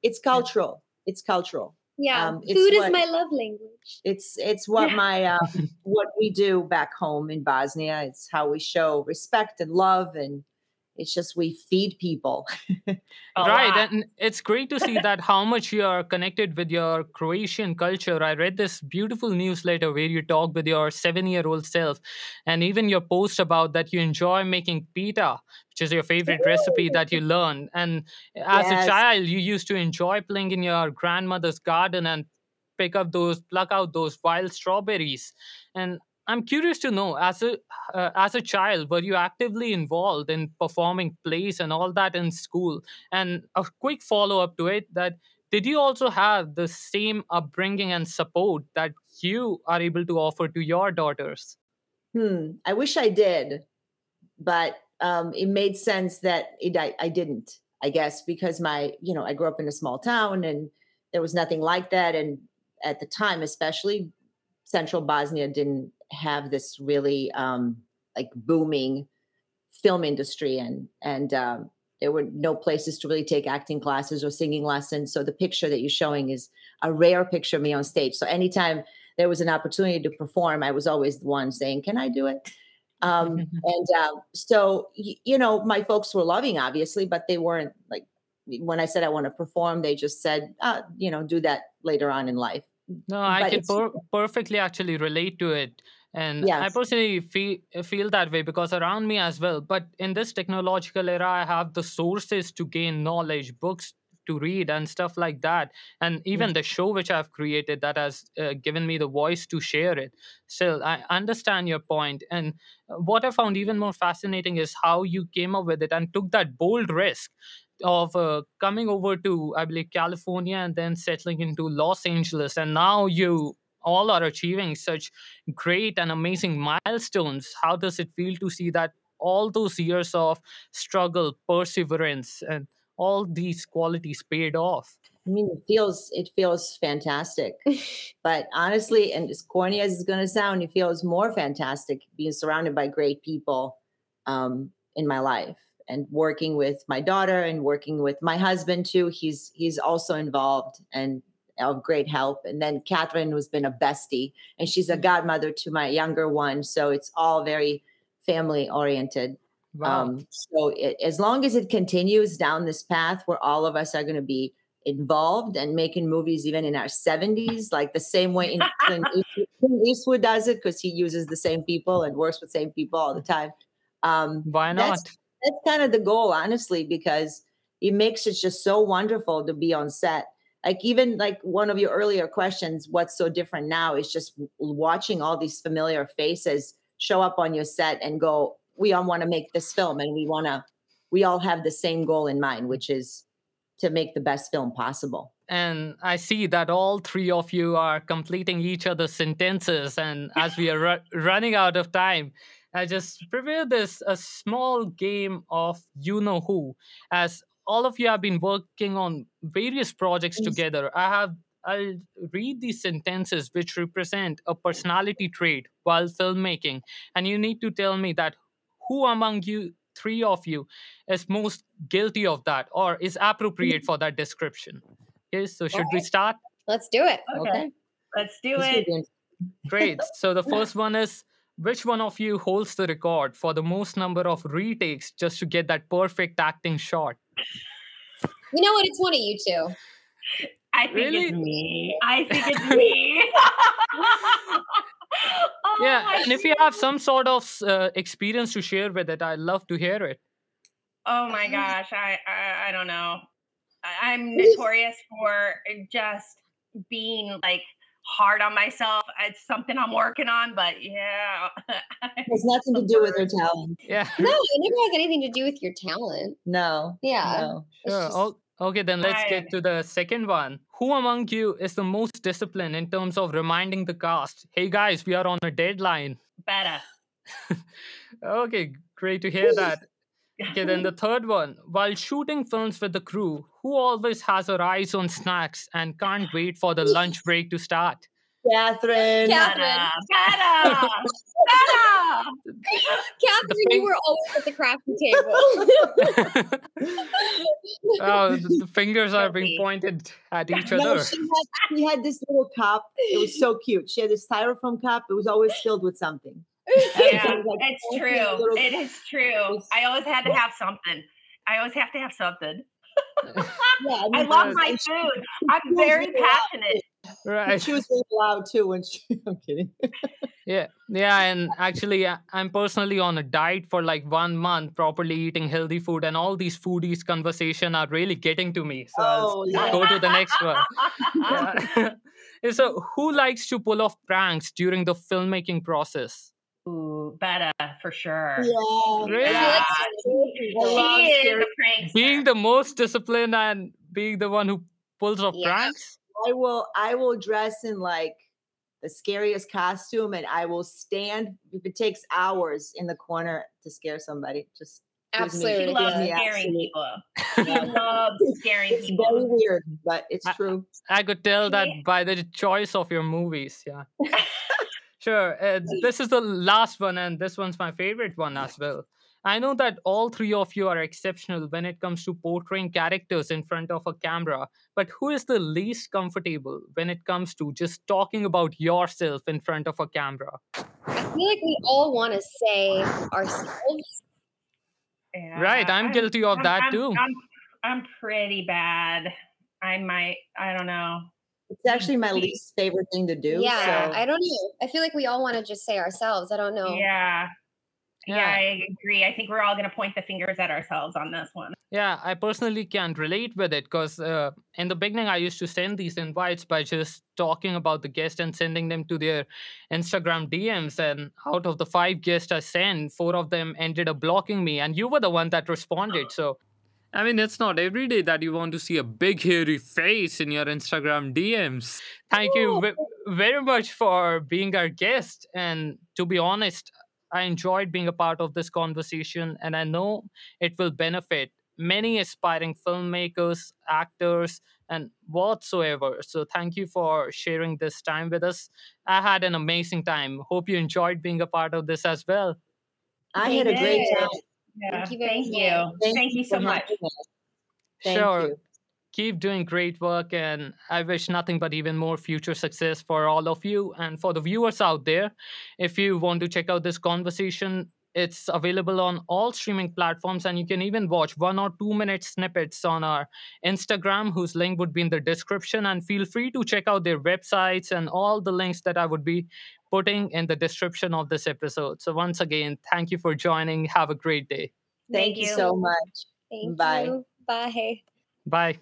S1: it's cultural. It's cultural
S4: yeah um, food is my love language.
S1: it's it's what my uh, what we do back home in bosnia. It's how we show respect and love and it's just we feed people oh,
S2: right lot. and it's great to see that how much you are connected with your croatian culture i read this beautiful newsletter where you talk with your seven year old self and even your post about that you enjoy making pita which is your favorite Ooh. recipe that you learned and as yes. a child you used to enjoy playing in your grandmother's garden and pick up those pluck out those wild strawberries and I'm curious to know, as a uh, as a child, were you actively involved in performing plays and all that in school? And a quick follow up to it: that did you also have the same upbringing and support that you are able to offer to your daughters?
S1: Hmm. I wish I did, but um, it made sense that it, I, I didn't. I guess because my, you know, I grew up in a small town and there was nothing like that, and at the time, especially central Bosnia didn't have this really um, like booming film industry and and um, there were no places to really take acting classes or singing lessons. So the picture that you're showing is a rare picture of me on stage. So anytime there was an opportunity to perform i was always the one saying can i do it? Um, and uh, so you know my folks were loving obviously but they weren't like when i said i want to perform they just said uh, you know do that later on in life.
S2: No i can per- perfectly actually relate to it and yes. i personally feel feel that way because around me as well. But in this technological era i have the sources to gain knowledge books to read and stuff like that. And even mm. the show which i've created that has uh, given me the voice to share it. Still i understand your point. And what i found even more fascinating is how you came up with it and took that bold risk of uh, coming over to i believe california and then settling into los angeles. And now you all are achieving such great and amazing milestones. How does it feel to see that all those years of struggle perseverance and all these qualities paid off?
S1: I mean it feels it feels fantastic. But honestly and as corny as it's going to sound it feels more fantastic being surrounded by great people um, in my life and working with my daughter and working with my husband too. He's he's also involved and of great help. And then Catherine has been a bestie, and she's a godmother to my younger one. So it's all very family oriented.
S2: Wow.
S1: Um, so it, as long as it continues down this path where all of us are going to be involved and making movies even in our 70s, like the same way in Clint Eastwood, does it because he uses the same people and works with the same people all the time. Um,
S2: Why not?
S1: that's, that's kind of the goal, honestly, because it makes it just so wonderful to be on set. Like even like one of your earlier questions, what's so different now is just watching all these familiar faces show up on your set and go, we all want to make this film and we want to, we all have the same goal in mind, which is to make the best film possible.
S2: and I see that all three of you are completing each other's sentences. And as we are ru- running out of time, I just prepared this a small game of you know who, as all of you have been working on various projects together. I have I'll read these sentences which represent a personality trait while filmmaking, and you need to tell me that who among you three of you is most guilty of that or is appropriate mm-hmm. for that description. Okay, so should we start?
S4: Let's do it.
S3: Okay. Let's do
S1: This
S3: it.
S2: Great. So the first one is which one of you holds the record for the most number of retakes just to get that perfect acting shot?
S4: You know what? It's one of you two.
S3: I think
S2: Really?
S3: it's me. I think it's me. oh,
S2: yeah, and if you have some sort of uh, experience to share with it, I'd love to hear it.
S3: Oh my gosh, I I, I don't know. I, I'm notorious for just being like hard on myself. It's something I'm working on, but yeah.
S1: has nothing to do with your talent.
S2: Yeah.
S4: No, it never has anything to do with your talent.
S1: No.
S4: Yeah.
S1: No.
S2: Sure.
S4: just-
S2: Oh, okay, then let's
S3: I-
S2: get to the second one. Who among you is the most disciplined in terms of reminding the cast, hey guys, we are on a deadline?
S3: Betta.
S2: Okay, great to hear that. Okay, then the third one. While shooting films with the crew, who always has her eyes on snacks and can't wait for the lunch break to start?
S1: Catherine.
S3: Catherine.
S4: Catherine,
S2: thing-
S4: you were always at the crafty table.
S2: oh, the, the fingers are being pointed at each
S1: No,
S2: other.
S1: she had, she had this little cup. It was so cute. She had this styrofoam cup. It was always filled with something.
S3: Yeah,
S1: like
S3: it's
S1: all
S3: true. It is true. I always had to have something. I always have to have something.
S1: Yeah,
S3: I
S1: mean,
S3: love
S1: and
S3: my
S1: she-
S3: food. I'm
S1: she
S3: very passionate.
S2: Right.
S1: She was really loud too when she. I'm kidding.
S2: Yeah, yeah, and actually, I- I'm personally on a diet for like one month, properly eating healthy food, and all these foodies conversation are really getting to me. So
S1: Oh, yeah.
S2: go to the next one. Yeah. so, who likes to pull off pranks during the filmmaking process?
S3: Ooh, Betta for sure.
S1: Yeah.
S2: Really?
S3: Yeah.
S1: I love
S3: She is
S1: scary-
S3: a prankster.
S2: Being the most disciplined and being the one who pulls off
S4: Yeah.
S2: pranks.
S1: I will. I will dress in like the scariest costume, and I will stand if it takes hours in the corner to scare somebody. Just gives me-
S3: she
S4: Absolutely.
S3: loves
S1: gives me
S3: scaring
S1: absolute-
S3: people. She
S1: Yeah.
S3: loves scaring
S1: It's very weird, but it's
S2: I-
S1: true.
S2: I could tell that
S3: Yeah.
S2: by the choice of your movies. Yeah. Sure. Uh, this is the last one, and this one's my favorite one as well. I know that all three of you are exceptional when it comes to portraying characters in front of a camera, but who is the least comfortable when it comes to just talking about yourself in front of a camera?
S4: I feel like we all want to say ourselves.
S2: Right, I'm guilty of that
S3: I'm-
S2: too.
S3: I'm, I'm pretty bad. I might. I don't know.
S1: It's actually my least favorite thing to do.
S4: Yeah,
S1: so
S4: I don't know. I feel like we all want to just say ourselves. I don't know.
S3: Yeah. Yeah,
S2: Yeah.
S3: I agree. I think we're all going to point the fingers at ourselves on this one.
S2: Yeah, I personally can't relate with it because uh, in the beginning, I used to send these invites by just talking about the guest and sending them to their Instagram DMs. And out of the five guests I sent, four of them ended up blocking me, and you were the one that responded. So, I mean, it's not every day that you want to see a big, hairy face in your Instagram DMs. Thank you ve- very much for being our guest. And to be honest, I enjoyed being a part of this conversation, and I know it will benefit many aspiring filmmakers, actors, and whatsoever. So, thank you for sharing this time with us. I had an amazing time. Hope you enjoyed being a part of this as well.
S1: I had a great time.
S3: Yeah.
S4: Thank you
S3: Thank you. Thank, you so much.
S1: having. Thank
S2: Sure.
S1: you.
S2: keep doing great work and i wish nothing but even more future success for all of you and for the viewers out there if you want to check out this conversation it's available on all streaming platforms and you can even watch one or two minute snippets on our instagram whose link would be in the description and feel free to check out their websites and all the links that i would be putting in the description of this episode so once again thank you for joining have a great day
S1: thank, thank you so much
S4: Thank Bye. You. Bye.
S2: Bye.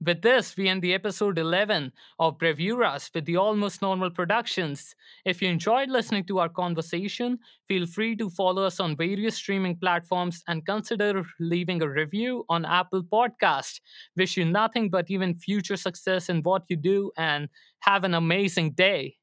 S2: With this, we end the episode 11 of Brevuras with the Almost Normal Productions. If you enjoyed listening to our conversation, feel free to follow us on various streaming platforms and consider leaving a review on Apple Podcast. Wish you nothing but even future success in what you do and have an amazing day.